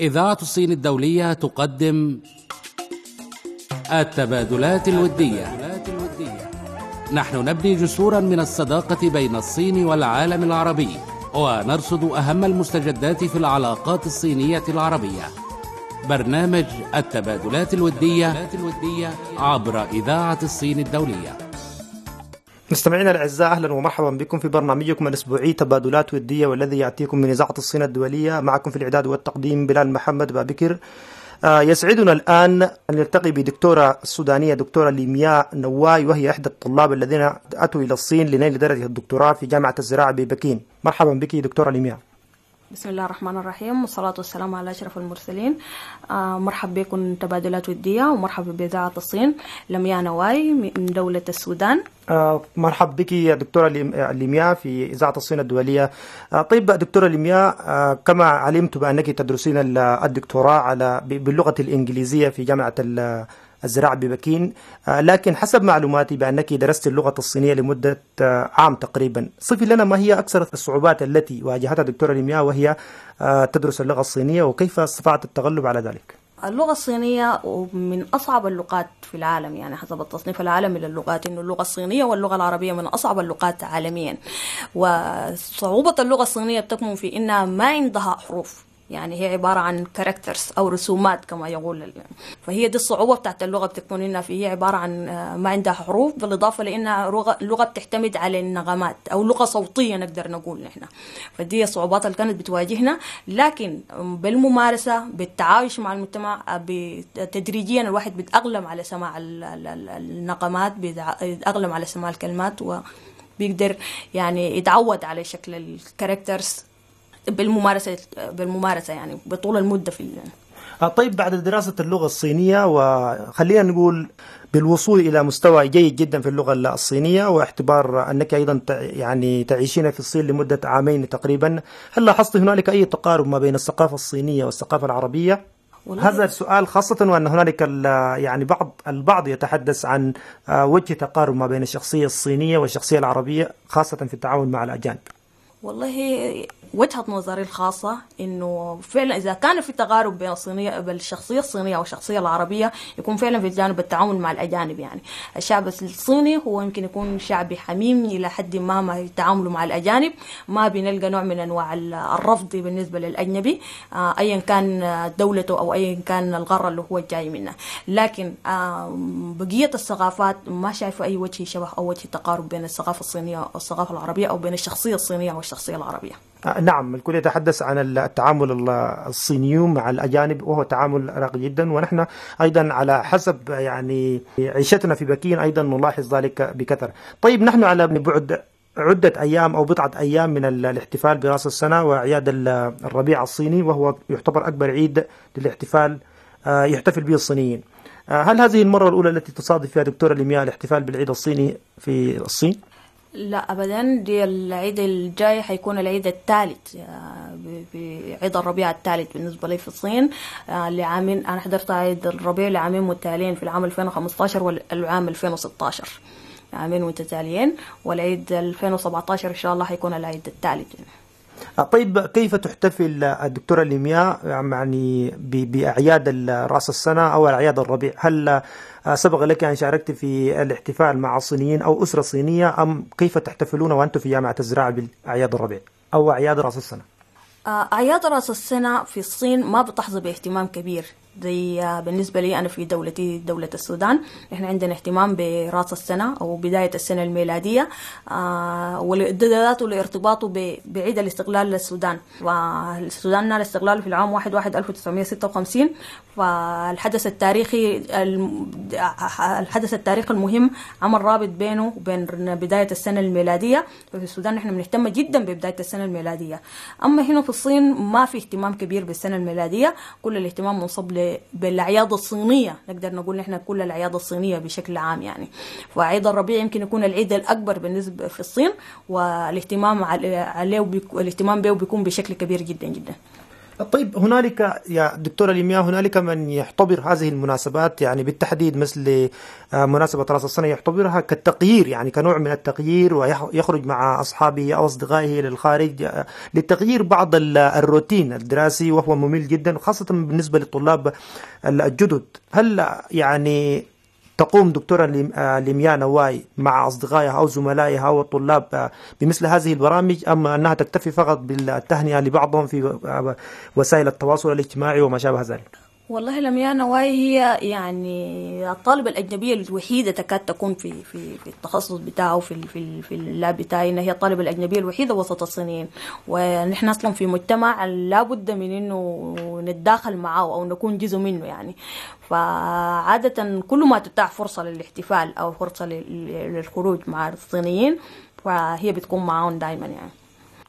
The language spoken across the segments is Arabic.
إذاعة الصين الدولية تقدم التبادلات الودية. نحن نبني جسورا من الصداقة بين الصين والعالم العربي ونرصد أهم المستجدات في العلاقات الصينية العربية. برنامج التبادلات الودية عبر إذاعة الصين الدولية. مستمعينا الأعزاء أهلا ومرحبا بكم في برنامجكم الأسبوعي تبادلات ودية والذي يأتيكم من إذاعة الصين الدولية. معكم في الإعداد والتقديم بلال محمد بابكر. آه يسعدنا الآن أن نلتقي بدكتورة السودانية دكتورة ليمياء نواي وهي إحدى الطلاب الذين أتوا إلى الصين لنيل درجة الدكتوراه في جامعة الزراعة ببكين. مرحبا بك دكتورة ليمياء. بسم الله الرحمن الرحيم. والصلاة والسلام على أشرف المرسلين. آه مرحبا بكم تبادلات ودية ومرحبا بإذاعة الصين. لمياء نواي من دولة السودان. آه مرحبا بك يا دكتورة ليمياء في إذاعة الصين الدولية. آه طيب دكتورة ليمياء آه كما علمت بأنك تدرسين الدكتوراه على باللغة الإنجليزية في جامعة الزراعة ببكين لكن حسب معلوماتي بأنك درست اللغة الصينية لمدة عام تقريبا. صفي لنا ما هي أكثر الصعوبات التي واجهتها دكتورة ليمياء وهي تدرس اللغة الصينية وكيف استطاعت التغلب على ذلك؟ اللغة الصينية من أصعب اللغات في العالم يعني حسب التصنيف العالمي للغات إنه اللغة الصينية واللغة العربية من أصعب اللغات عالميا. وصعوبة اللغة الصينية بتكمن في إنها ما عندها حروف. يعني هي عبارة عن كاركترز أو رسومات كما يقول فهي دي الصعوبة بتاعت اللغة بتكون إنها هي عبارة عن ما عندها حروف بالإضافة لأنها لغة بتعتمد على النغمات أو لغة صوتية نقدر نقول نحن. فدي الصعوبات اللي كانت بتواجهنا. لكن بالممارسة بالتعايش مع المجتمع تدريجيا الواحد بيتأقلم على سماع النغمات بيتأقلم على سماع الكلمات وبيقدر يعني يتعود على شكل الكاركترز بالممارسة بالممارسة يعني بطول المدة في طيب بعد دراسة اللغة الصينية وخلينا نقول بالوصول إلى مستوى جيد جدا في اللغة الصينية واعتبار أنك أيضا يعني تعيشين في الصين لمدة عامين تقريبا هل لاحظت هنالك أي تقارب ما بين الثقافة الصينية والثقافة العربية؟ هذا السؤال خاصة وأن هنالك يعني بعض البعض يتحدث عن وجه تقارب ما بين الشخصية الصينية والشخصية العربية خاصة في التعامل مع الأجانب والله وجهة نظري الخاصة إنه فعلا إذا كان في تقارب بين الصينية بين الشخصية الصينية والشخصية العربية يكون فعلا في جانب التعامل مع الأجانب يعني. الشعب الصيني هو يمكن يكون شعب حميم إلى حد ما ما يتعاملوا مع الأجانب. ما بنلقى نوع من أنواع الرفض بالنسبة للأجنبي آه ايا كان دولته أو ايا كان الغرة اللي هو جاي منها لكن بقية الثقافات ما شايفة أي وجه شبه أو وجه تقارب بين الثقافة الصينية والثقافة العربية أو بين الشخصية الصينية والشخصية العربية. نعم الكل يتحدث عن التعامل الصيني مع الأجانب وهو تعامل راقي جدا. ونحن أيضا على حسب يعني عيشتنا في بكين أيضا نلاحظ ذلك بكثرة. طيب نحن على بعد عدة أيام أو بضعة أيام من الاحتفال برأس السنة وأعياد الربيع الصيني وهو يعتبر أكبر عيد للاحتفال يحتفل به الصينيين. هل هذه المرة الأولى التي تصادف فيها دكتورة ليمياء الاحتفال بالعيد الصيني في الصين؟ لا ابدا. دي العيد الجاي حيكون العيد الثالث بعيد الربيع الثالث بالنسبة لي في الصين لعامين. أنا حضرت عيد الربيع لعامين متتاليين في العام 2015 والعام 2016 عامين متتاليين والعيد 2017 إن شاء الله حيكون العيد الثالث. طيب كيف تحتفل الدكتورة ليمياء يعني بأعياد رأس السنة أو أعياد الربيع؟ هل سبق لك أن شاركت في الاحتفال مع الصينيين أو أسرة صينية أم كيف تحتفلون وأنتم في جامعة الزراعة بأعياد الربيع أو أعياد رأس السنة؟ أعياد رأس السنة في الصين ما بتحظى باهتمام كبير. زي بالنسبة لي أنا في دولتي دولة السودان. إحنا عندنا اهتمام برأس السنة أو بداية السنة الميلادية آه ولذاته لارتباطه بعيد الاستقلال للسودان. والسودان نال استقلاله في العام 1 1 1956 فالحدث التاريخي الحدث التاريخي المهم عمل رابط بينه وبين بداية السنة الميلادية. ففي السودان نحن بنهتم جدا ببداية السنة الميلادية. أما هنا في الصين ما في اهتمام كبير بالسنة الميلادية. كل الاهتمام منصب بالاعياد الصينية. نقدر نقول نحن كل الاعياد الصينية بشكل عام يعني. وعيد الربيع يمكن يكون العيد الأكبر بالنسبة في الصين والاهتمام عليه الاهتمام به بيكون بشكل كبير جدا جدا. طيب هنالك يا دكتورة ليميا هنالك من يعتبر هذه المناسبات؟ يعني بالتحديد مثل مناسبة رأس السنة يعتبرها كالتغيير يعني كنوع من التغيير ويخرج مع أصحابه أو أصدقائه للخارج لتغيير بعض الروتين الدراسي وهو ممل جدا خاصة بالنسبة للطلاب الجدد. هل يعني تقوم دكتورة ليميا نواي مع أصدقائها أو زملائها أو الطلاب بمثل هذه البرامج أم أنها تكتفي فقط بالتهنئة لبعضهم في وسائل التواصل الاجتماعي وما شابه ذلك؟ والله لميا نواي هي يعني الطالبة الأجنبية الوحيدة تكاد تكون في في في التخصص بتاعه في في في اللاب بتاعي. هي الطالبة الأجنبية الوحيدة وسط الصينيين ونحن أصلا في مجتمع لابد من إنه نتداخل معه أو نكون جزء منه يعني. فعادة كل ما تتاح فرصة للاحتفال أو فرصة للخروج مع الصينيين فهي بتكون معاهم دائما يعني.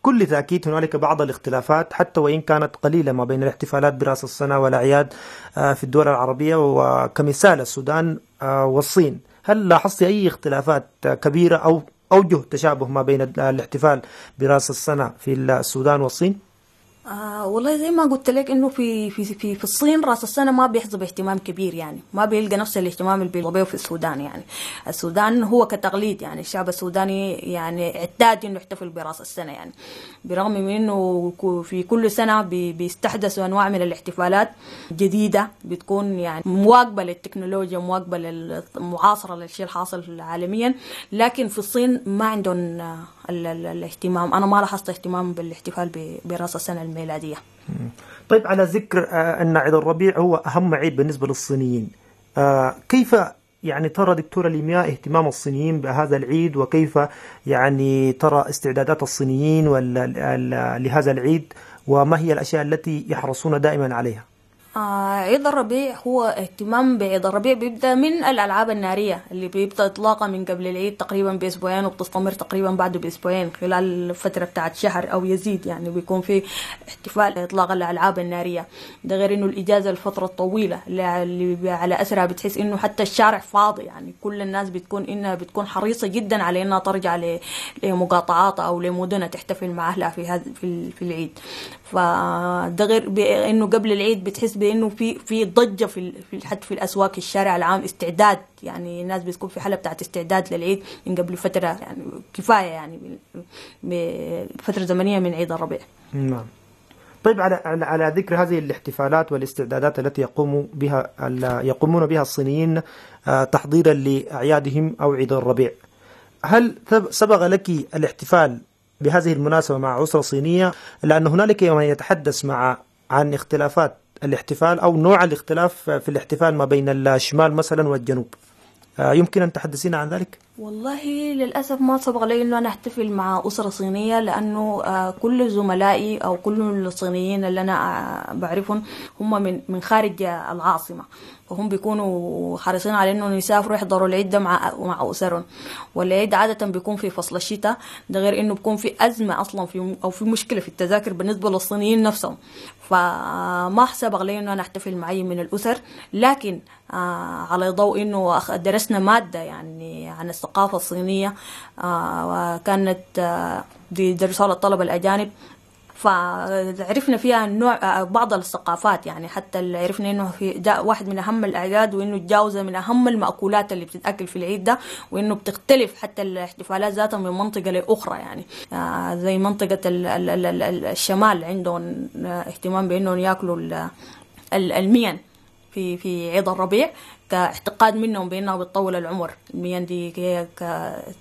كل تأكيد هنالك بعض الاختلافات حتى وإن كانت قليلة ما بين الاحتفالات برأس السنة والأعياد في الدول العربية وكمثال السودان والصين هل لاحظت أي اختلافات كبيرة أو أوجه تشابه ما بين الاحتفال برأس السنة في السودان والصين؟ آه والله زي ما قلت لك إنه في في في, في الصين رأس السنة ما بيحظى باهتمام كبير يعني ما بيلقى نفس الاهتمام اللي بيلقاه في السودان يعني. السودان هو كتقليد يعني الشعب السوداني يعني اعتاد إنه يحتفل برأس السنة يعني. برغم من انه في كل سنة بي بيستحدثوا أنواع من الاحتفالات جديدة بتكون يعني مواكبة للتكنولوجيا مواكبة للمعاصرة للشيء الحاصل عالميا. لكن في الصين ما عندهم الاهتمام. أنا ما لاحظت اهتمام بالاحتفال برأس السنة الميلادية. طيب على ذكر أن عيد الربيع هو أهم عيد بالنسبة للصينيين. كيف يعني ترى دكتورة ليمياء اهتمام الصينيين بهذا العيد وكيف يعني ترى استعدادات الصينيين لهذا العيد وما هي الأشياء التي يحرصون دائما عليها؟ عيد الربيع هو اهتمام بعيد الربيع بيبدأ من الألعاب النارية اللي بيبدأ اطلاقها من قبل العيد تقريبا بأسبوعين وبتستمر تقريبا بعده بأسبوعين خلال فتره بتاعت شهر أو يزيد يعني بيكون في احتفال إطلاق الألعاب النارية. ده غير إنه الإجازة الفترة الطويلة اللي على اثرها بتحس إنه حتى الشارع فاضي يعني كل الناس بتكون إنها بتكون حريصة جدا على إنها ترجع لمقاطعات أو لمدنها تحتفل مع أهلها في هذا في العيد. فده غير إنه قبل العيد بتحس بانه في في ضجة في في حتى في الأسواق الشارع العام استعداد يعني الناس بتكون في حالة بتاعت استعداد للعيد من قبل فترة يعني كفاية يعني فترة زمنية من عيد الربيع. نعم. طيب على على ذكر هذه الاحتفالات والاستعدادات التي يقوم بها يقومون بها الصينيين تحضيرا لأعيادهم أو عيد الربيع. هل سبق لك الاحتفال بهذه المناسبة مع أسرة صينية لأن هنالك من يتحدث مع عن اختلافات الاحتفال أو نوع الاختلاف في الاحتفال ما بين الشمال مثلا والجنوب يمكن أن تحدثينا عن ذلك؟ والله للأسف ما سبق لي أنه أنا أحتفل مع أسرة صينية لأنه كل زملائي أو كل الصينيين اللي أنا بعرفهم هم من من خارج العاصمة وهم بيكونوا حريصين على إنهم يسافروا يحضروا العيد ده مع مع أسرهم. والعيد عادة بيكون في فصل الشتاء ده غير إنه بيكون في أزمة أصلا في أو في مشكلة في التذاكر بالنسبة للصينيين نفسهم. فما سبق لي إنه أنا أحتفل معي من الأسر. لكن آه على ضوء إنه درسنا مادة يعني عن الثقافة الصينية آه وكانت آه بيدرسوها للطلبة الأجانب. فعرفنا فيها نوع بعض الثقافات يعني. حتى عرفنا إنه في واحد من أهم الأعياد وإنه الجاوزه من أهم المأكولات اللي بتتأكل في العيد ده وإنه بتختلف حتى الاحتفالات ذاتها من منطقة لأخرى يعني. زي منطقة الشمال عندهم اهتمام بإنهم يأكلوا المين في في عيد الربيع. كاعتقاد منهم بانها بتطول العمر. الميان دي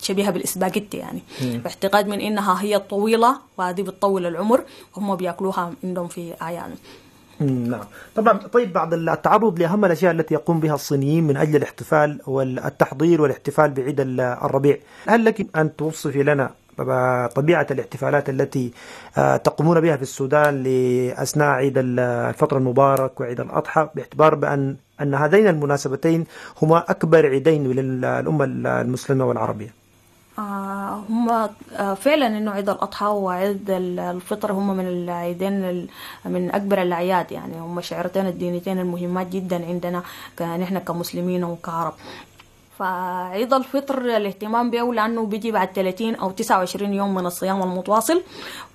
شبيهة بالإسباجيتي يعني. فاعتقاد من إنها هي طويلة وهذه بتطول العمر وهم بيأكلوها عندهم في أعيان. نعم. طبعا طيب بعد التعرض لأهم الأشياء التي يقوم بها الصينيين من أجل الاحتفال والتحضير والاحتفال بعيد الربيع. هل لك أن توصفي لنا طبيعة الاحتفالات التي تقومون بها في السودان لأثناء عيد الفطر المبارك وعيد الأضحى باعتبار بأن أن هذين المناسبتين هما أكبر عيدين للأمة المسلمة والعربية. آه هم آه فعلا إنه عيد الأضحى وعيد الفطر هم من العيدين من أكبر الأعياد يعني. هم شعيرتين الدينيتين المهمات جدا عندنا نحن كمسلمين وكعرب. فعيد الفطر الاهتمام به لأنه بيجي بعد 30 أو 29 يوم من الصيام المتواصل.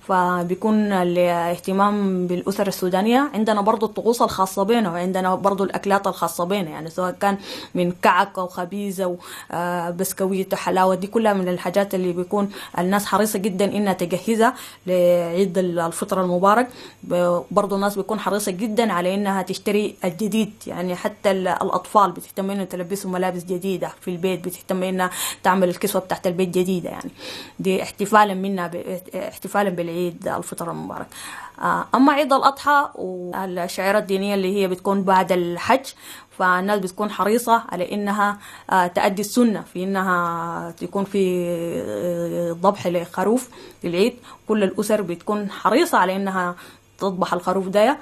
فبيكون الاهتمام بالأسر السودانية. عندنا برضو الطقوس الخاصة بنا وعندنا برضو الأكلات الخاصة بنا يعني سواء كان من كعك أو خبيز أو آه، بسكويت وحلاوة دي كلها من الحاجات اللي بيكون الناس حريصة جدا إنها تجهزها لعيد الفطر المبارك. برضو الناس بيكون حريصة جدا على إنها تشتري الجديد يعني حتى ال- الأطفال بتهتم إنها تلبسهم ملابس جديدة في البيت بتهتم إنها تعمل الكسوة بتاعت البيت جديدة يعني. دي احتفالا منا احتفالا بالعيد الفطر المبارك. آه، أما عيد الأضحى والشعيرة الدينية اللي هي بتكون بعد الحج فالناس بتكون حريصة على إنها آه، تأدي السنة في إنها تكون في آه، ذبح لخروف للعيد. كل الأسر بتكون حريصة على إنها تذبح الخروف ده. آه، آه،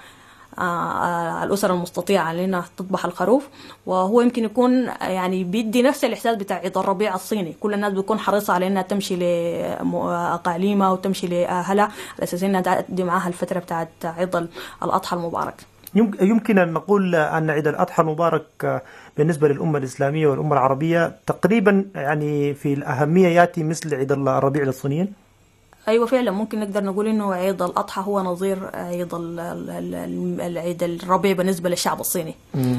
الأسر المستطيعة على إنها تذبح الخروف وهو يمكن يكون يعني بيدي نفس الإحساس بتاع عيد الربيع الصيني. كل الناس بتكون حريصة على إنها تمشي لأقاليمها وتمشي لأهلها على أساس إنها تأدي معاها الفترة بتاعت عيد الأضحى المبارك. يمك- يمكن أن نقول أن عيد الأضحى المبارك بالنسبة للأمة الإسلامية والأمة العربية تقريبا يعني في الأهمية يأتي مثل عيد الربيع للصينيين؟ أيوه فعلا ممكن نقدر نقول إنه عيد الأضحى هو نظير عيد ال- ال- ال- العيد الربيع بالنسبة للشعب الصيني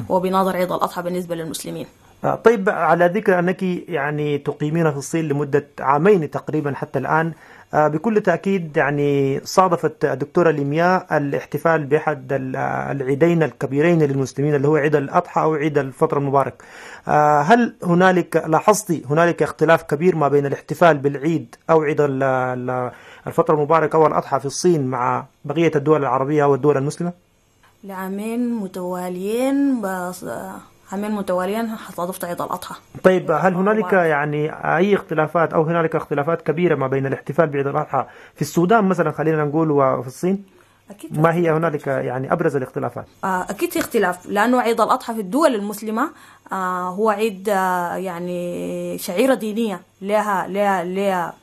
وبناظر عيد الأضحى بالنسبة للمسلمين. آه، طيب على ذكر أنك يعني تقيمين في الصين لمدة عامين تقريبا حتى الآن آه، بكل تأكيد يعني صادفت الدكتورة ليمياء الاحتفال بأحد ال- آه، العيدين الكبيرين للمسلمين اللي هو عيد الأضحى أو عيد الفطر المبارك آه، هل هنالك لاحظتي هنالك اختلاف كبير ما بين الاحتفال بالعيد أو عيد ال- ال- الفطر المبارك أو الأضحى في الصين مع بقية الدول العربية والدول المسلمة؟ لعامين متواليين عامين متواليين صادفت عيد الاضحى طيب هل هنالك. يعني أي اختلافات أو هنالك اختلافات كبيرة ما بين الاحتفال بعيد الاضحى في السودان مثلا خلينا نقول وفي الصين؟ أكيد ما هي هنالك يعني أبرز الاختلافات؟ آه، أكيد في اختلاف لأنه عيد الأضحى في الدول المسلمة آه، هو عيد آه، يعني شعيرة دينية لها لها لها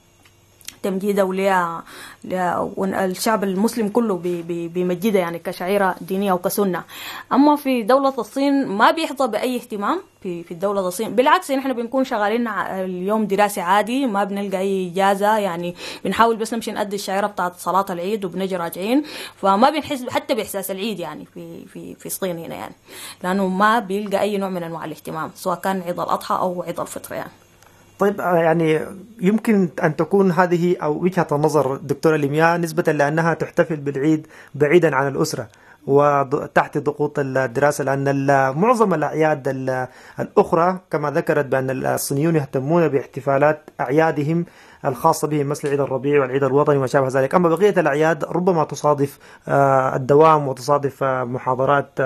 تمجيدها ولها لها- والشعب المسلم كله بي- بي- بيمجدها يعني كشعيرة دينية وكسنة أما في دولة الصين ما بيحظى بأي اهتمام في في دولة الصين. بالعكس نحن بنكون شغالين اليوم دراسي عادي ما بنلقى أي إجازة يعني بنحاول بس نمشي نأدي الشعيرة بتاعت صلاة العيد وبنجي راجعين. فما بنحس حتى بإحساس العيد يعني في في في الصين هنا يعني. لأنه ما بيلقى أي نوع من أنواع الاهتمام سواء كان عيد الأضحى أو عيد الفطر يعني. طيب آه، يعني يمكن أن تكون هذه أو وجهة النظر دكتورة ليمياء نسبة لأنها تحتفل بالعيد بعيدا عن الأسرة وتحت ضغوط الدراسة لأن ال- معظم الأعياد ال- الأخرى كما ذكرت بأن الصينيون يهتمون باحتفالات أعيادهم الخاصة بهم مثل عيد الربيع والعيد الوطني وما شابه ذلك. أما بقية الأعياد ربما تصادف آه، الدوام وتصادف آه، محاضرات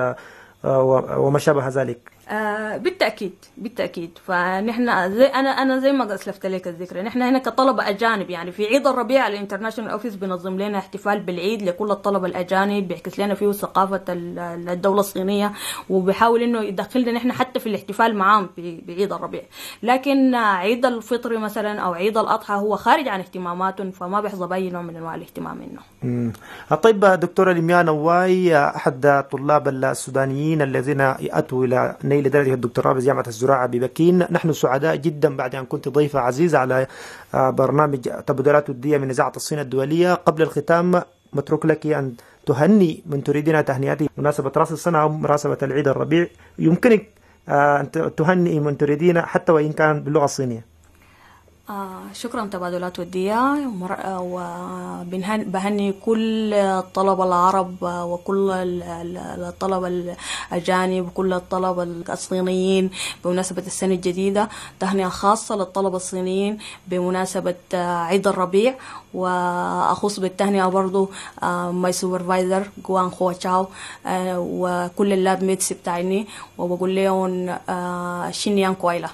وما شابه ذلك. آه بالتأكيد بالتأكيد. فنحن زي أنا أنا زي ما اسلفت لك الذكر نحن هنا كطلبة أجانب يعني. في عيد الربيع ال International Office بنظم لنا احتفال بالعيد لكل الطلبة الأجانب بيعكس لنا فيه ثقافة ال- الدولة الصينية وبيحاول إنه يدخلنا نحن حتى في الاحتفال معاهم بعيد الربيع. لكن عيد الفطر مثلا أو عيد الأضحى هو خارج عن اهتماماتهم فما بيحظى بأي نوع من أنواع الاهتمام منه. طيب دكتورة لمياء نواي أحد طلاب السودانيين الذين أتوا إلى نيل درجة الدكتوراه بجامعة الزراعة ببكين نحن سعداء جدا بعد أن كنت ضيفة عزيزة على آه، برنامج تبادلات ودية من إذاعة الصين الدولية. قبل الختام متروك لك أن تهني من تريدين تهنئته مناسبة رأس السنة أو مناسبة العيد الربيع. يمكنك آه، أن تهنئي من تريدين حتى وإن كان باللغة الصينية. آه شكرا تبادلات ودية وبهني كل الطلبة العرب آه، وكل ال- ال- الطلبة الأجانب وكل الطلبة الصينيين بمناسبة السنة الجديدة. تهنئة خاصة للطلبة الصينيين بمناسبة آه، عيد الربيع. وأخص بالتهنئة برضو my supervisor جوان خوا تشاو آه، وكل ال lab mates بتاعيني. وبقول لهم آه، zh: 新年快乐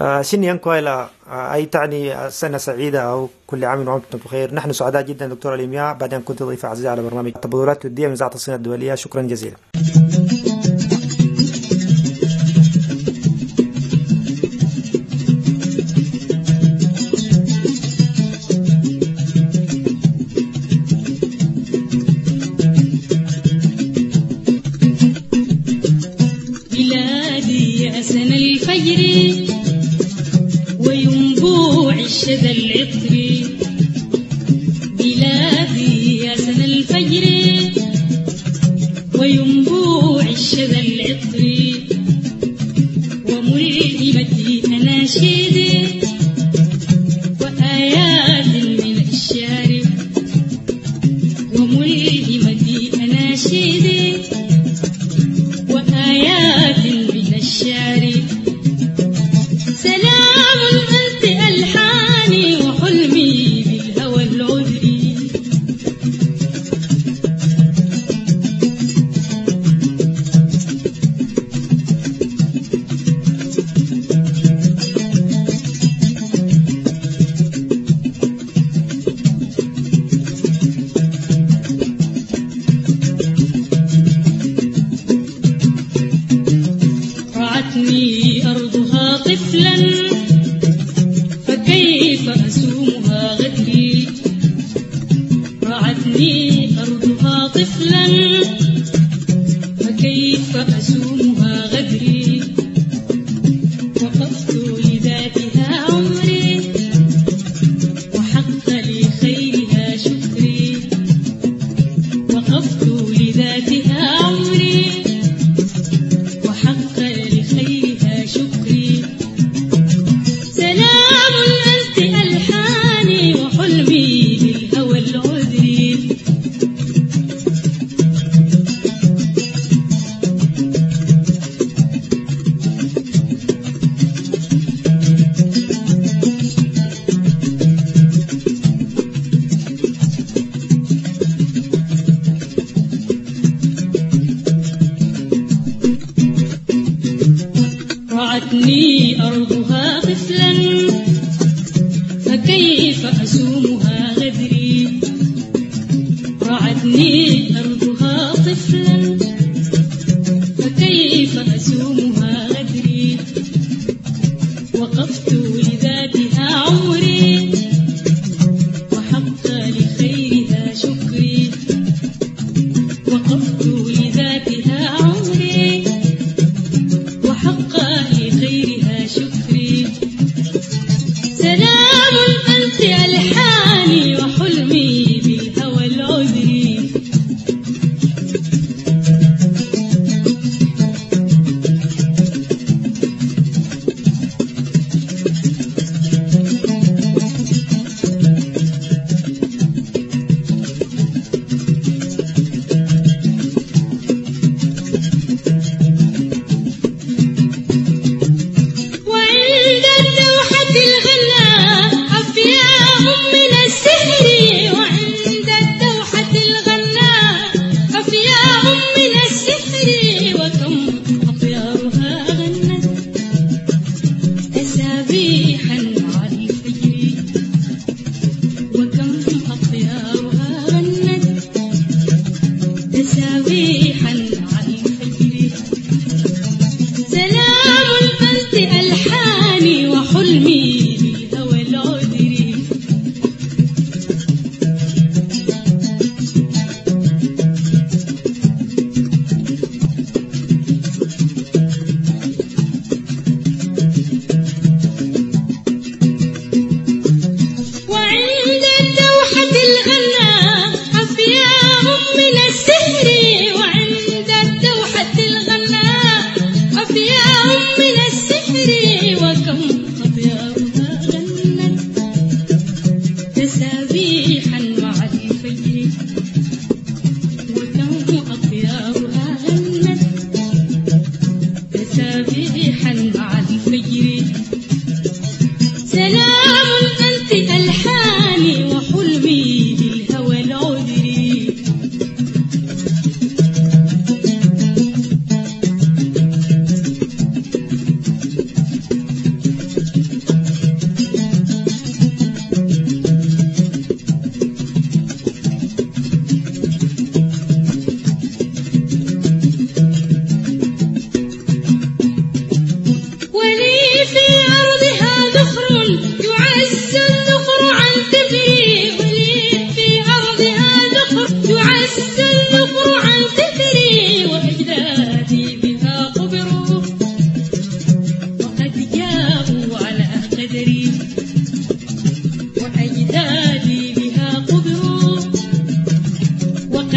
آه، 快乐 آه، أي تعني سنة سعيدة أو كل عام وأنتم بخير. نحن سعداء جدا دكتورة لمياء. بعد أن كنت ضيفة عزيزة على برنامج تبادلات ودية من إذاعة الصين الدولية. شكرا جزيلا.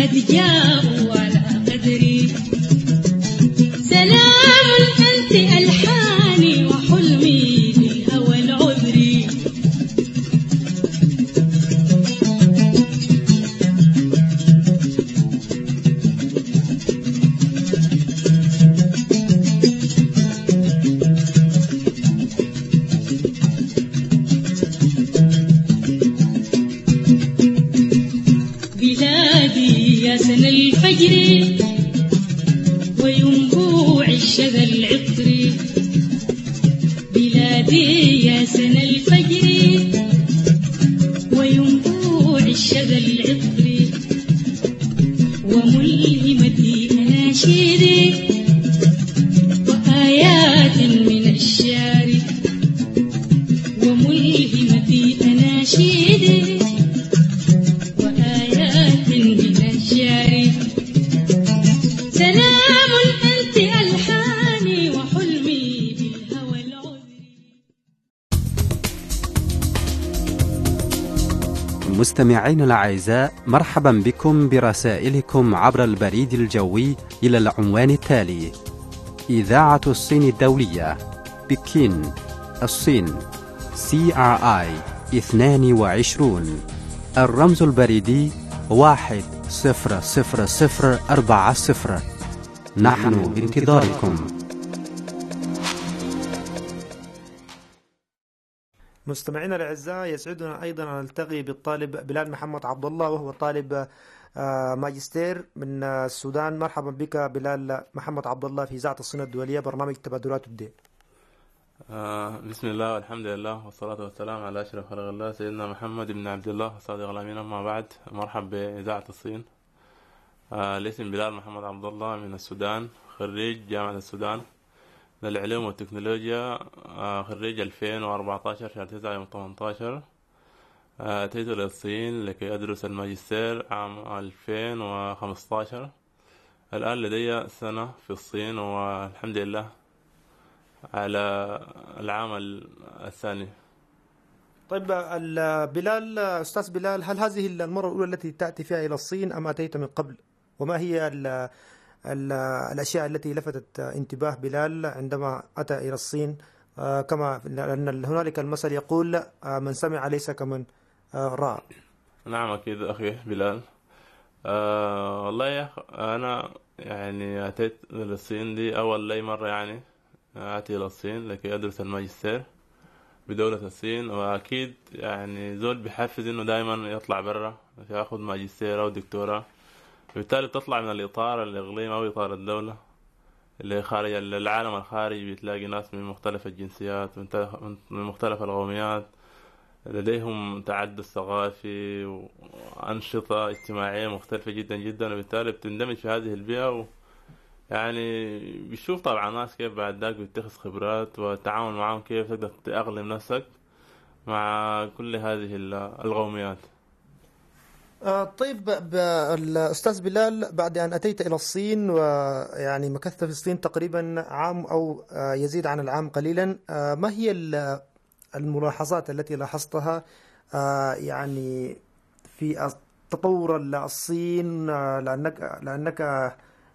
Hadi ya مستمعين الأعزاء مرحبا بكم برسائلكم عبر البريد الجوي إلى العنوان التالي إذاعة الصين الدولية بكين الصين CRI 22 الرمز البريدي واحد صفر صفر صفر أربعة صفر. نحن بانتظاركم. مستمعينا الأعزاء يسعدنا أيضا أن نلتقي بالطالب بلال محمد عبد الله وهو طالب آه، ماجستير من السودان. مرحبا بك بلال محمد عبد الله في إذاعة الصين الدولية برنامج تبادلات الدين. آه بسم الله والحمد لله والصلاة والسلام على أشرف خلق الله سيدنا محمد بن عبد الله الصادق الأمين. أما بعد مرحب بإذاعة الصين. آه الاسم بلال محمد عبد الله من السودان خريج جامعة السودان. للعلوم والتكنولوجيا آه خريج 2014 شهر 9 يوم 18 آه أتيت للصين لكي أدرس الماجستير عام 2015 الآن لدي سنة في الصين والحمد لله على العام الثاني. طيب ال- بلال أستاذ بلال هل هذه المرة الأولى التي تأتي فيها إلى الصين أم أتيت من قبل؟ وما هي ال ال الأشياء التي لفتت انتباه بلال عندما أتى إلى الصين. آه، كما لأن هنالك المثل يقول آه، من سمع ليس كمن آه، رأى. نعم أكيد أخي بلال. آه والله يا أخ أنا يعني أتيت للصين دي أول لي مرة يعني آتي إلى الصين لكي أدرس الماجستير بدولة الصين. وأكيد يعني زول بيحفز إنه دايما يطلع برا ياخد ماجستير أو دكتوراه. بالتالي بتطلع من الإطار الإقليمي أو إطار الدولة اللي خارج العالم الخارجي بتلاقي ناس من مختلف الجنسيات من تل- من مختلف القوميات لديهم تعدد ثقافي وأنشطة اجتماعية مختلفة جدا جدا وبالتالي بتندمج في هذه البيئة و يعني بتشوف طبعا ناس كيف بعد ذاك بتتخذ خبرات والتعامل معهم كيف تقدر تأقلم نفسك مع كل هذه ال- القوميات. طيب ب- الأستاذ بلال بعد أن أتيت إلى الصين ويعني مكثت في الصين تقريبا عام أو آه، يزيد عن العام قليلا آه، ما هي ال- الملاحظات التي لاحظتها آه، يعني في تطور الصين آه، لأنك لأنك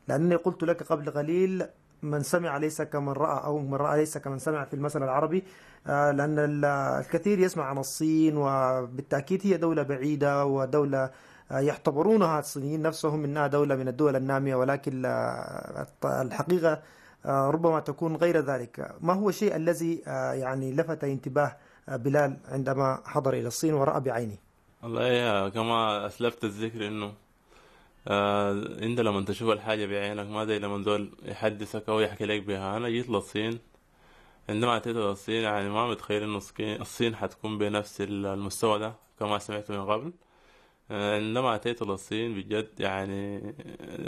لأنني قلت لك قبل قليل من سمع ليس كمن رأى أو من رأى ليس كمن سمع في المثل العربي آه، لأن ال- الكثير يسمع عن الصين وبالتأكيد هي دولة بعيدة ودولة آه، يعتبرونها الصينيين نفسهم أنها دولة من الدول النامية ولكن آه، الحقيقة آه، ربما تكون غير ذلك. ما هو الشيء الذي آه، يعني لفت انتباه آه، بلال عندما حضر إلى الصين ورأى بعينه؟ والله يا كما أسلفت الذكر إنه آه أنت لما تشوف الحاجة بعينك ما زي لما زول يحدثك أو يحكي لك بها. أنا جيت للصين عندما أتيت للصين يعني ما متخيل إنه الصين- الصين حتكون بنفس المستوى ده كما سمعت من قبل. آه، عندما أتيت للصين بجد يعني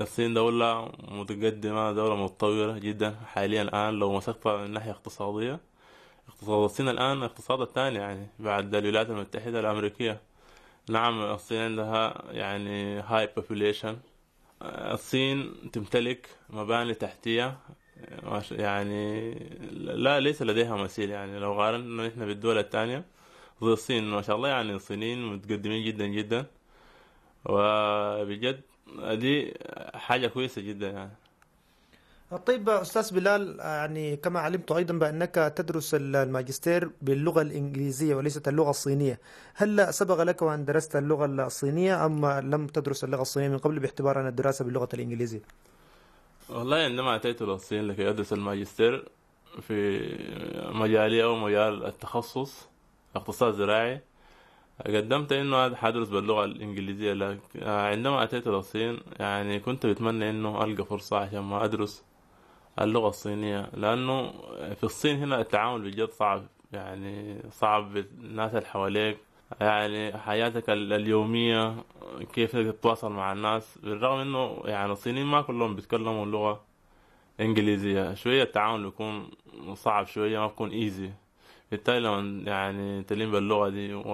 الصين دولة متقدمة دولة متطورة جدا حاليا الآن لو مسكتها من ناحية اقتصادية. اقتصاد الصين الآن اقتصاد الثاني يعني بعد الولايات المتحدة الأمريكية. نعم الصين عندها يعني هاي population. الصين تمتلك مباني تحتية يعني لا ليس لديها مثيل يعني. لو قارنا نحن بالدول الثانية زي الصين ما شاء الله يعني الصينيين متقدمين جدا جدا. وبجد دي حاجة كويسة جدا يعني. طيب أستاذ بلال يعني كما علمت أيضا بأنك تدرس الماجستير باللغة الإنجليزية وليست اللغة الصينية. هل سبق لك وأن درست اللغة الصينية أم لم تدرس اللغة الصينية من قبل باعتبار أن الدراسة باللغة الإنجليزية؟ والله عندما أتيت للصين لكي أدرس الماجستير في مجالي أو مجال التخصص اقتصاد زراعي قدمت هذا حدرس باللغة الإنجليزية لكن عندما أتيت للصين يعني كنت بتمنى إنه ألقى فرصة عشان ما أدرس اللغة الصينية لأنه في الصين هنا التعامل بجد صعب يعني صعب بالناس اللي حواليك. يعني حياتك ال- اليومية كيف تتواصل مع الناس بالرغم إنه يعني الصينيين ما كلهم بيتكلموا اللغة إنجليزية شوية التعامل بيكون صعب شوية ما بيكون ايزي بالتالي لما يعني تلين باللغة دي و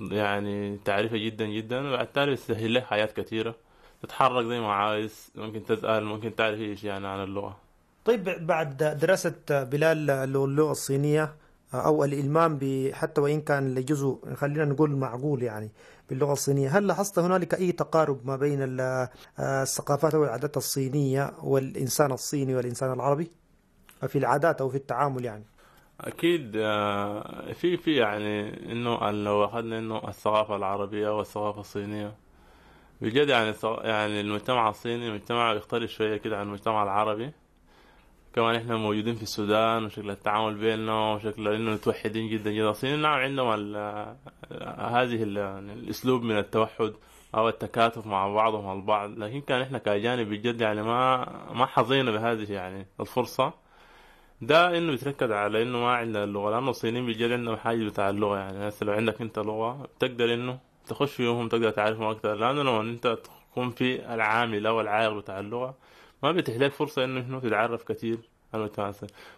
يعني تعرفها جدا جدا بالتالي بتسهل لك حياة كثيرة تتحرك زي ما عايز ممكن تسأل ممكن تعرف أي شيء يعني عن اللغة. طيب بعد دراسة بلال اللغة الصينية أو الإلمام ب- حتى وإن كان لجزء خلينا نقول معقول يعني باللغة الصينية. هل لاحظت هنالك أي تقارب ما بين ال- الثقافات والعادات الصينية والإنسان الصيني والإنسان العربي؟ في العادات أو في التعامل يعني. أكيد آه، في في يعني إنه لو اخذنا إنه الثقافة العربية والثقافة الصينية بجد يعني يعني المجتمع الصيني مجتمع يختلف شوية كده عن المجتمع العربي. كمان إحنا موجودين في السودان وشكل التعامل بيننا وشكل إنه متوحدين جدا جدا. الصينيين نعم عندهم هذه ال- الأسلوب من التوحد أو التكاتف مع بعضهم البعض. لكن كان إحنا كأجانب بجد يعني ما ما حظينا بهذه يعني الفرصة. ده إنه بيتركز على إنه ما عندنا اللغة لأنه الصينيين بيجي عندهم حاجة بتاع اللغة يعني. هسه لو عندك أنت لغة بتقدر إنه تخش فيهم تقدر تعرفهم أكثر لأنه لما إنت تكون في العامل أو العائق بتاع اللغة ما بيتيح لك فرصة إنه شنو تتعرف كثير عن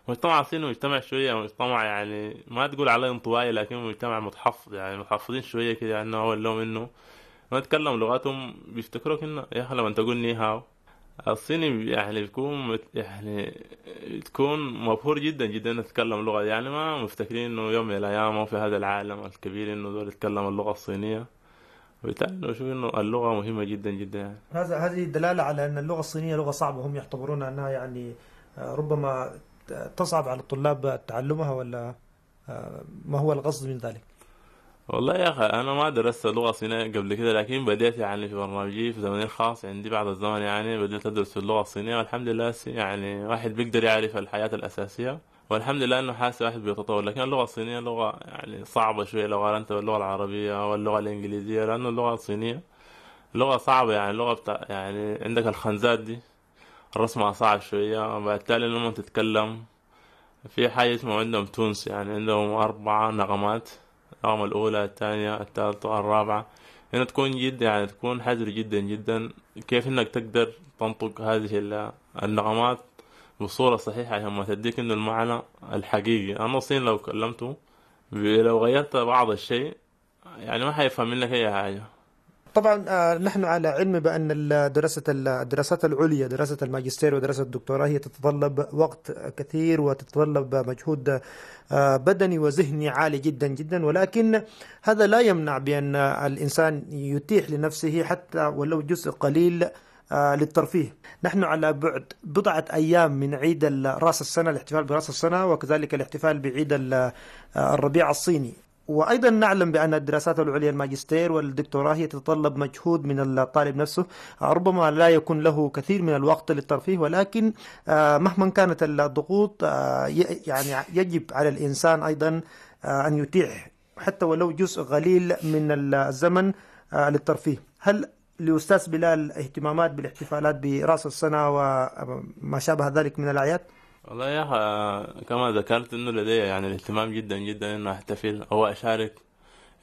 المجتمع الصيني مجتمع شوية مجتمع يعني ما تقول عليه انطوائي لكن مجتمع متحفظ يعني متحفظين شوية كده يعني اول لهم إنه ما تكلم لغتهم بيفتكروك إنه يا أخي لما تقول ني هاو. الصيني يعني بيكون يعني تكون مبهور جدا جدا إنه تتكلم لغة. يعني ما مفتكرين إنه يوم من الأيام في هذا العالم الكبير إنه دول يتكلموا اللغة الصينية. وبالتالي أنا بشوف إنه اللغة مهمة جدا جدا. هذا هذه دلالة على أن اللغة الصينية لغة صعبة هم يعتبرون أنها يعني آه، ربما تصعب على الطلاب تعلمها ولا آه، ما هو القصد من ذلك؟ والله يا أخي أنا ما درست لغة صينية قبل كده لكن بديت يعني في برنامجي في زمني الخاص عندي بعض الزمن يعني بديت أدرس اللغة الصينية والحمد لله يعني واحد بيقدر يعرف الحياة الأساسية. والحمد لله إنه حاسس واحد بيتطور لكن اللغة الصينية لغة يعني صعبة شوية لو قارنت باللغة العربية واللغة الإنجليزية لأنه اللغة الصينية لغة صعبة يعني لغة بتاع يعني عندك الخنزات دي رسمها صعب شوية وبالتالي لما تتكلم في حاجة اسمه عندهم تونس يعني عندهم أربعة نغمات النغمة الأولى الثانية الثالثة الرابعة هنا تكون جد يعني تكون حذر جدا جدا كيف إنك تقدر تنطق هذه ال- النغمات بصورة صحيحة عشان ما تديك إنه المعنى الحقيقي. أنا الصين لو كلمته لو غيرت بعض الشيء يعني ما حيفهم منك أي حاجة. طبعا آه، نحن على علم دراسة ال- الدراسات العليا دراسة الماجستير ودراسة الدكتوراه هي تتطلب وقت كثير وتتطلب مجهود آه، بدني وذهني عالي جدا جدا. ولكن هذا لا يمنع بأن الإنسان يتيح لنفسه حتى ولو جزء قليل للترفيه. نحن على بعد بضعة أيام من عيد رأس السنة الاحتفال برأس السنة وكذلك الاحتفال بعيد آه، الربيع الصيني. وأيضا نعلم بأن الدراسات العليا الماجستير والدكتوراه هي تتطلب مجهود من الطالب نفسه. ربما لا يكون له كثير من الوقت للترفيه ولكن آه، مهما كانت الضغوط آه، يعني يجب على الإنسان أيضا آه، أن يتيح حتى ولو جزء قليل من الزمن آه، للترفيه. هل لأستاذ بلال اهتمامات بالاحتفالات برأس السنة وما شابه ذلك من الأعياد؟ والله يا أخي كما ذكرت إنه لدي يعني الاهتمام جدا جدا إنه أحتفل. أو أشارك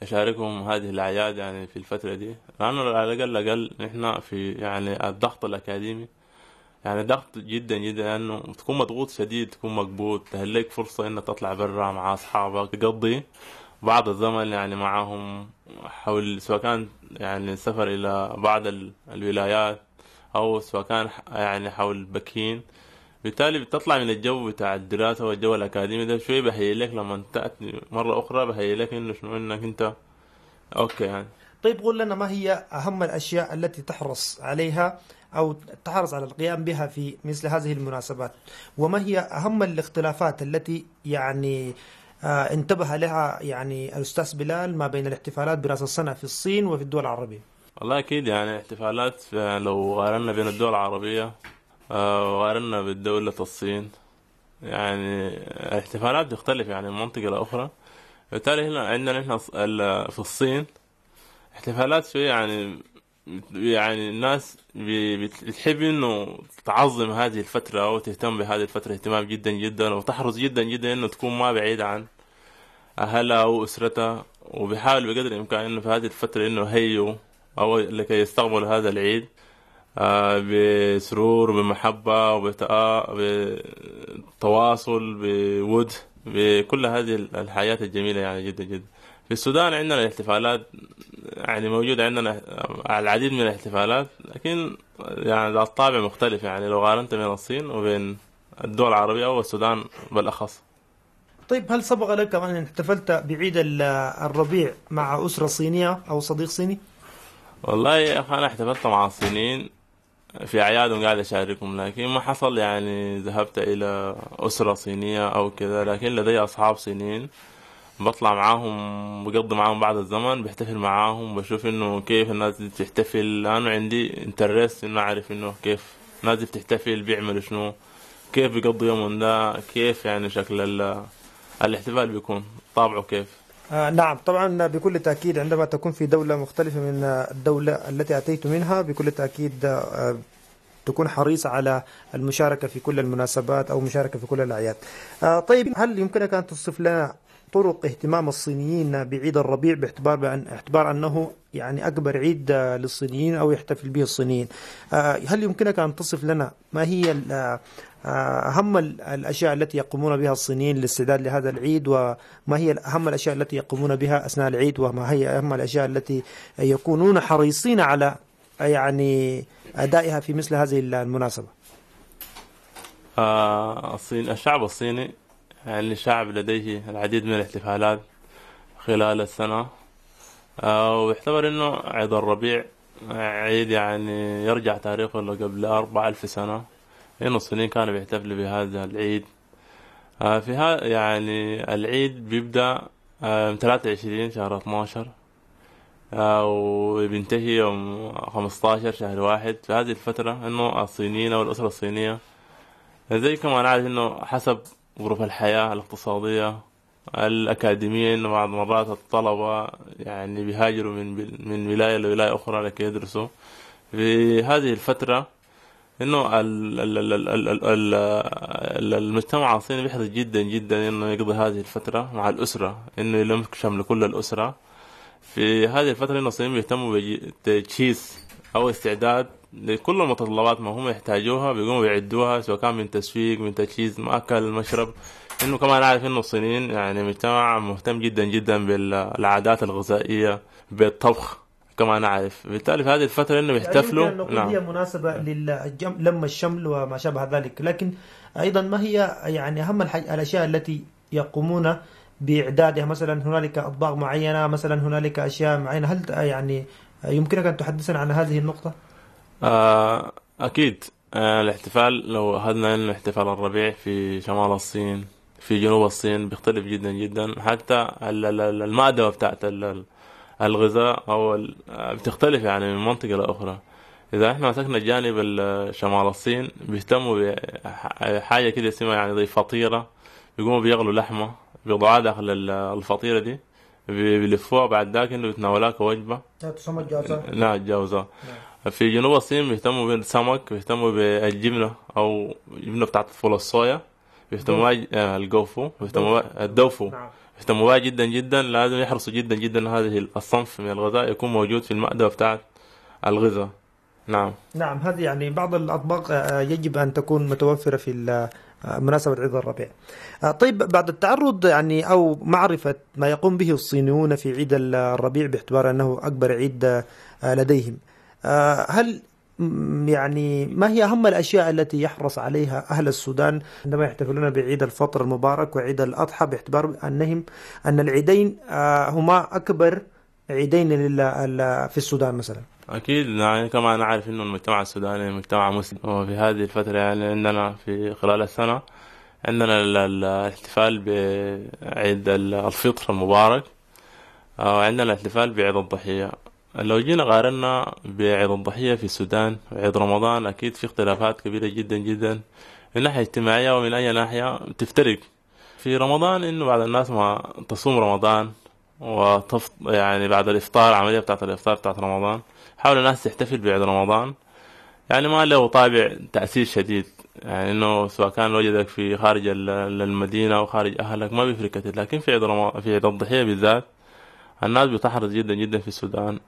أشاركهم هذه الأعياد يعني في الفترة دي. لأنه على الأقل الأقل نحن في يعني الضغط الأكاديمي. يعني ضغط جدا جدا لأنه تكون مضغوط شديد تكون مقبوض تهلك فرصة إنك تطلع برا مع أصحابك تقضي بعض الزمن يعني معهم حول سواء كان يعني السفر إلى بعض ال- الولايات أو سواء كان يعني حول بكين. بالتالي بتطلع من الجو بتاع الدراسة والجو الأكاديمي ده شوي بهيئ لك لما تأتي مرة أخرى بهيئ لك إنه شنو؟ إنك أنت أوكي يعني. طيب قول لنا ما هي أهم الأشياء التي تحرص عليها أو تحرص على القيام بها في مثل هذه المناسبات؟ وما هي أهم الاختلافات التي يعني انتبه لها يعني الأستاذ بلال ما بين الاحتفالات برأس السنة في الصين وفي الدول العربية. والله أكيد يعني احتفالات في- لو قارنا بين الدول العربية آه، وقارنا بالدولة الصين يعني الاحتفالات تختلف يعني من منطقة لأخرى بالتالي هنا عندنا ال- في الصين احتفالات شوية يعني يعني الناس بتحب إنه تعظم هذه الفترة وتهتم بهذه الفترة اهتمام جدا جدا وتحرص جدا جدا إنه تكون ما بعيدة عن أهلها وأسرتها وبيحاول بقدر الإمكان إنه في هذه الفترة إنه هيوا أو لكي يستقبلوا هذا العيد آه، بسرور بمحبة بتواصل بود بكل هذه الحياة الجميلة يعني جدا جدا. في السودان عندنا الاحتفالات يعني موجودة عندنا العديد من الاحتفالات لكن يعني ذات طابع مختلف يعني لو قارنت بين الصين وبين الدول العربية والسودان بالأخص. طيب هل سبق لك أن احتفلت بعيد ال- الربيع مع أسرة صينية أو صديق صيني؟ والله يا أخي أنا احتفلت مع الصينيين في أعيادهم قاعد أشاركهم لكن ما حصل يعني ذهبت إلى أسرة صينية أو كذا. لكن لدي أصحاب صينيين بطلع معاهم بقضي معاهم بعض الزمن بحتفل معاهم بشوف إنه كيف الناس دي بتحتفل. لأنه عندي انترست إنه أعرف إنه كيف الناس دي بتحتفل بيعملوا شنو كيف بيقضوا يومهم ده كيف يعني شكل الاحتفال بيكون؟ طابعه كيف؟ آه نعم طبعا بكل تأكيد عندما تكون في دولة مختلفة من الدولة التي أتيت منها بكل تأكيد آه تكون حريص على المشاركة في كل المناسبات أو مشاركة في كل الأعياد. آه طيب هل يمكنك أن توصف لنا طرق اهتمام الصينيين بعيد الربيع باعتبار بأن اعتبار أنه يعني أكبر عيد للصينيين أو يحتفل به الصينيين؟ آه هل يمكنك أن تصف لنا ما هي أهم ال- الأشياء التي يقومون بها الصينيين للاستعداد لهذا العيد وما هي أهم الأشياء التي يقومون بها أثناء العيد وما هي أهم الأشياء التي يكونون حريصين على يعني أدائها في مثل هذه المناسبة؟ آه الصين الشعب الصيني يعني شعب لديه العديد من الاحتفالات خلال السنة. آه ويعتبر إنه عيد الربيع عيد يعني يرجع تاريخه لقبل أربع ألف سنة. إنه الصينيين كانوا بيحتفلوا بهذا العيد. آه في ها يعني العيد بيبدأ آه من 23 شهر 12 آه وبينتهي يوم 15 شهر واحد. في هذه الفترة إنه الصينيين أو الأسرة الصينية زي كما نعرف إنه حسب ظروف الحياة الاقتصادية الأكاديمية إنه بعض مرات الطلبة يعني بيهاجروا من من ولاية لولاية أخرى لكي يدرسوا. في هذه الفترة ال المجتمع الصيني بيحرص جدا جدا إنه يقضي هذه الفترة مع الأسرة إنه يلم شمل كل الأسرة. في هذه الفترة إنه الصينيين بيهتموا بتجهيز أو استعداد لكل المتطلبات ما هم يحتاجوها بيقوموا بيعدوها سواء كان من تسويق من تجهيز مأكل مشرب. إنه كمان عارف إنه الصينيين يعني مجتمع مهتم جدا جدا بالعادات الغذائية بالطبخ. كما نعرف. بالتالي في هذه الفترة انه بيحتفلوا يعني يمكن أن نقول هي مناسبة للم الشمل وما شابه ذلك. لكن أيضا ما هي يعني أهم الحاج- الأشياء التي يقومون بإعدادها؟ مثلا هنالك أطباق معينة مثلا هنالك أشياء معينة. هل يعني يمكنك أن تحدثنا عن هذه النقطة؟ آه أكيد. آه الاحتفال لو أخذنا إنه احتفال الربيع في شمال الصين في جنوب الصين بيختلف جدا جدا. حتى ال- ال- ال- المأدبة بتاعت الغذاء أو بتختلف يعني من منطقة لأخرى إذا إحنا مسكنا جانب ال- شمال الصين بيهتموا بحاجة كده اسمها يعني زي فطيرة بيقوموا بيغلوا لحمة بيضعوها داخل ال- الفطيرة دي بي- بيلفوها بعد ذاك إنه بيتناولوها كوجبة. تسمى الجوزا لا الجوزة في جنوب الصين بيهتموا بالسمك بيهتموا بالجبنة أو الجبنة بتاعت فول الصويا بيهتموا بها- آه، الجوفو بيهتموا الدوفو. نعم. بيهتموا بها جدا جدا لازم يحرصوا جدا جدا هذه الصنف من الغذاء يكون موجود في المأدبة بتاعت الغذاء. نعم. نعم هذه يعني بعض الأطباق آه، يجب أن تكون متوفرة في آه، مناسبة عيد الربيع. آه، طيب بعد التعرض يعني أو معرفة ما يقوم به الصينيون في عيد الربيع باعتبار أنه أكبر عيد لديهم هل يعني ما هي أهم الأشياء التي يحرص عليها أهل السودان عندما يحتفلون بعيد الفطر المبارك وعيد الأضحى باعتبار أنهم أن العيدين آه، هما أكبر عيدين في السودان مثلا. أكيد يعني كما نعرف إنه المجتمع السوداني مجتمع مسلم. وفي هذه الفترة يعني عندنا في خلال السنة عندنا ال- ال- الاحتفال بعيد ال- الفطر المبارك آه، وعندنا الاحتفال بعيد الضحية. لو جينا قارنا بعيد الضحية في السودان وعيد رمضان أكيد في اختلافات كبيرة جدا جدا من ناحية اجتماعية ومن أي ناحية تفترق. في رمضان إنه بعض الناس ما تصوم رمضان وتفط يعني بعد الإفطار عملية بتاعت الإفطار بتاعت رمضان حاول الناس تحتفل بعيد رمضان. يعني ما له طابع تاثير شديد. يعني إنه سواء كان وجدك في خارج ال- المدينة أو خارج أهلك ما بيفرق لكن في عيد في عيد الضحية بالذات الناس بتحرص جدا جدا في السودان.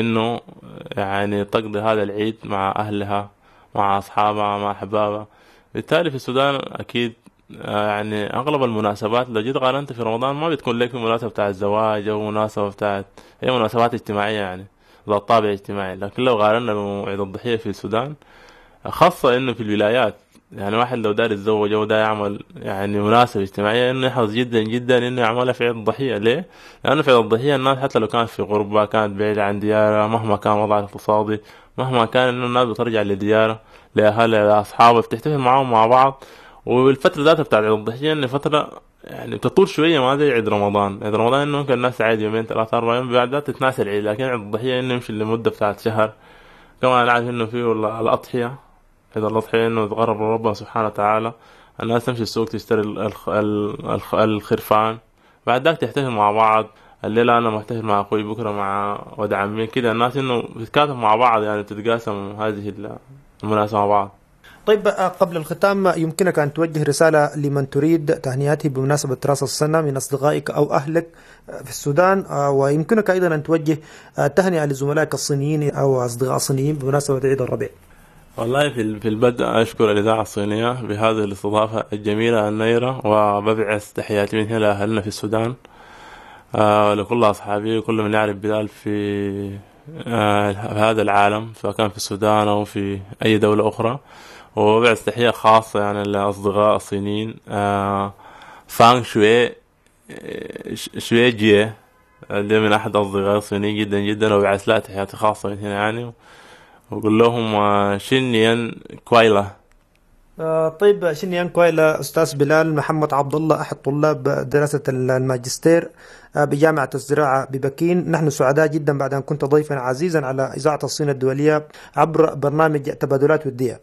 إنه يعني تقضي هذا العيد مع أهلها مع أصحابها مع أحبابها. بالتالي في السودان أكيد يعني أغلب المناسبات لو جيت قارنت في رمضان ما بتكون لك في مناسبة بتاعت الزواج أو مناسبة بتاعت هي مناسبات اجتماعية يعني ذات طابع اجتماعي. لكن لو قارنا بعيد الضحية في السودان خاصة إنه في الولايات يعني واحد لو دار يتزوج أو دار يعمل يعني مناسبة اجتماعية إنه يحرص جدا جدا إنه يعملها في عيد الضحية. ليه؟ لأنه في عيد الضحية الناس حتى لو كانت في غربة كانت بعيدة عن ديارها مهما كان وضعها الاقتصادي مهما كان إنه الناس بترجع لديارها لأهلها لأصحابها بتحتفل معاهم مع بعض. والفترة ذاتها بتاعت عيد الضحية إنه فترة يعني بتطول شوية ما زي عيد رمضان، عيد رمضان إنه ممكن الناس عادي يومين ثلاثة أربعة أيام بعد ذات تتناسى العيد. لكن عيد الضحية إنه يمشي لمدة بتاعت شهر. كمان نعرف إنه فيه الأضحية عيد الأضحية إنه تقرب لربنا سبحانه وتعالى. الناس تمشي السوق تشتري ال- الخ- ال- الخ- الخرفان. بعد ذاك تحتفل مع بعض. الليلة أنا محتفل مع أخوي بكرة مع ولد عمي. كده الناس إنه بتتكاتف مع بعض يعني تتقاسم هذه ال- المناسبة مع بعض. طيب قبل الختام يمكنك أن توجه رسالة لمن تريد تهنئته بمناسبة رأس السنة من أصدقائك أو أهلك في السودان. ويمكنك أيضا أن توجه تهنئة لزملائك الصينيين أو أصدقاء الصينيين بمناسبة عيد الربيع. والله في في البدء أشكر الإذاعة الصينية بهذه الاستضافة الجميلة النيرة وببعث تحياتي من هنا لأهلنا في السودان. آه لكل أصحابي وكل من يعرف بلال في آه هذا العالم سواء كان في السودان أو في أي دولة أخرى. وببعث تحية خاصة يعني لأصدقاء الصينيين. آه فانغ شوي ش- شوي جيه ده من أحد أصدقائي الصينيين جدا جدا وبعث لها تحياتي خاصة من هنا يعني. وقول لهم آه، شنيا كويلة آه، طيب شنيان كويلا أستاذ بلال محمد عبد الله أحد طلاب دراسة الماجستير آه، بجامعة الزراعة ببكين. نحن سعداء جدا بعد أن كنت ضيفا عزيزا على إذاعة الصين الدولية عبر برنامج تبادلات ودية.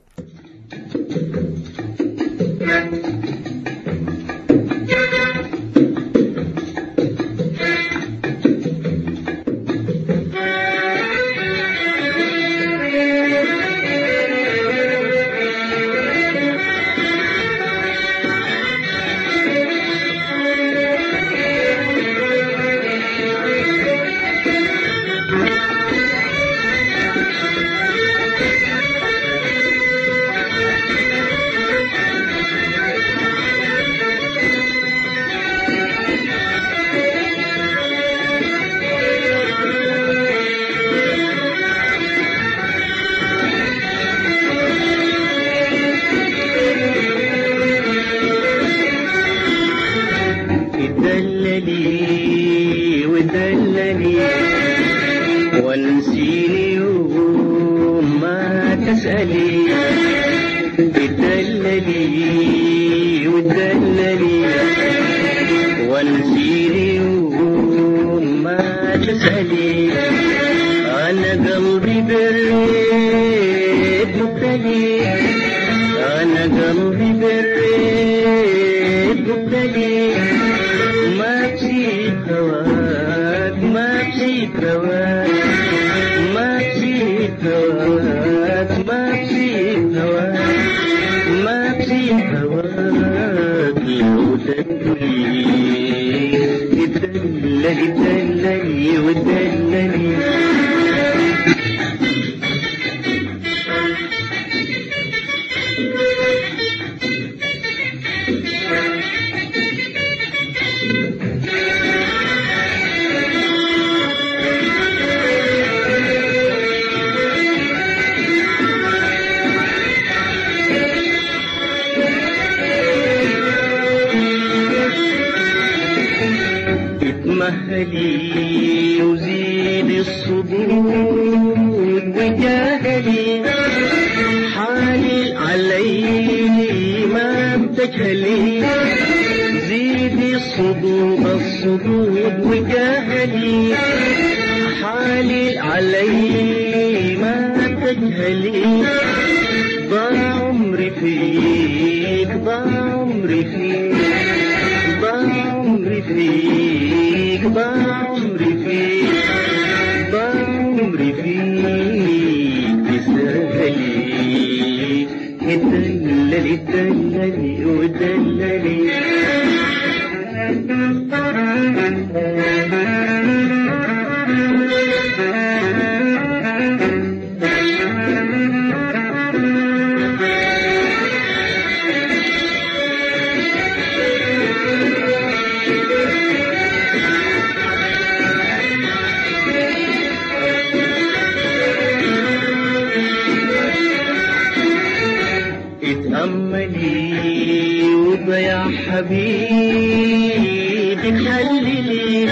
حبيبك حللي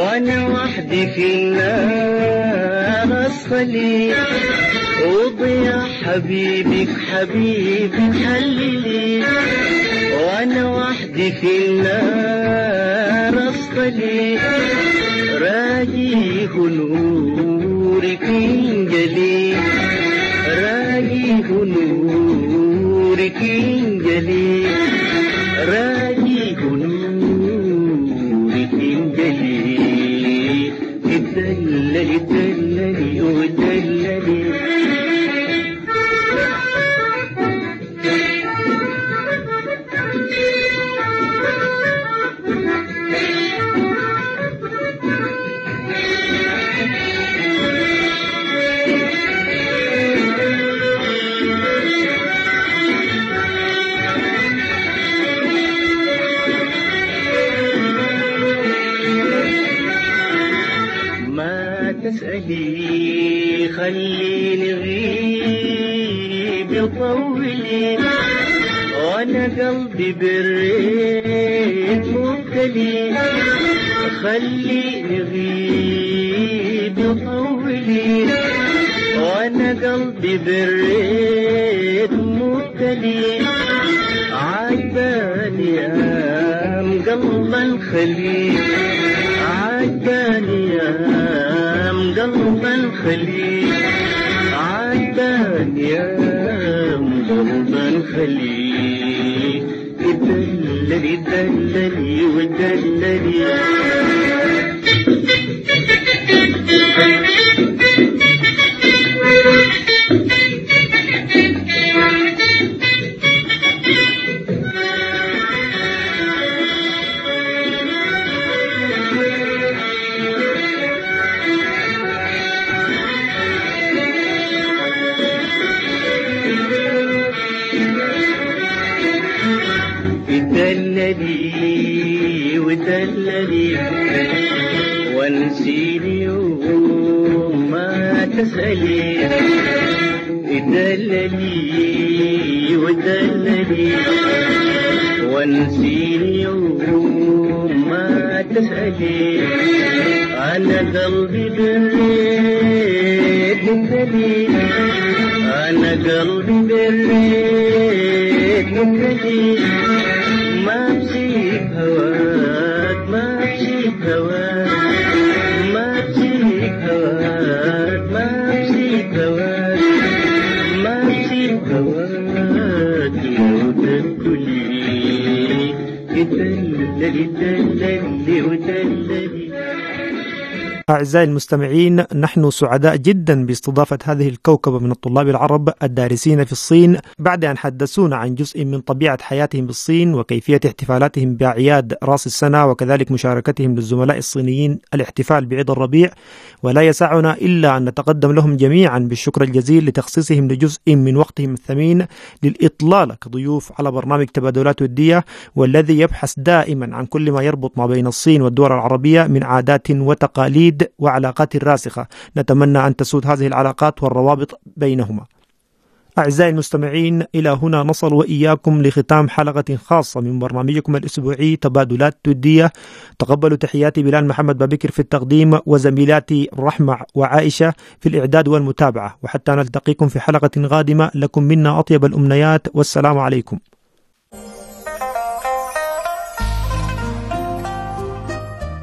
وأنا وحدي في النار اصلي وضيع حبيبك حبيبك حللي وأنا وحدي في النار اصلي راجي نورك انجلي راجي نورك انجلي راجي اتدللي قلبي بالريت مبتلي خليني غيب يطولي وأنا قلبي بالريت مبتلي عجباني يا قلب الخليل. عجباني يا قلب الخليل. عجباني يا قلب الخليل. دللي دللي ودللي ما تسألي دللي ودللي وانسيني يوم تسألي. أنا قلبي بالريت مبتلي أنا قلبي بالريت مبتلي أعزائي المستمعين نحن سعداء جدا باستضافة هذه الكوكبة من الطلاب العرب الدارسين في الصين بعد أن حدثونا عن جزء من طبيعة حياتهم بالصين وكيفية احتفالاتهم بأعياد رأس السنة وكذلك مشاركتهم للزملاء الصينيين. الاحتفال بعيد الربيع ولا يسعنا إلا أن نتقدم لهم جميعا بالشكر الجزيل لتخصيصهم لجزء من وقتهم الثمين للإطلالة كضيوف على برنامج تبادلات ودية والذي يبحث دائما عن كل ما يربط ما بين الصين والدول العربية من عادات وتقاليد وعلاقات راسخة نتمنى أن تسود هذه العلاقات والروابط بينهما. أعزائي المستمعين إلى هنا نصل وإياكم لختام حلقة خاصة من برنامجكم الأسبوعي تبادلات ودية تقبلوا تحياتي بلال محمد بابكر في التقديم وزميلاتي رحمة وعائشة في الإعداد والمتابعة. وحتى نلتقيكم في حلقة قادمة لكم منا أطيب الأمنيات. والسلام عليكم.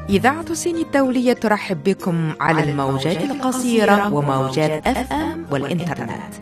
إذاعة الصين الدولية ترحب بكم على الموجات القصيرة وموجات أف أم والإنترنت.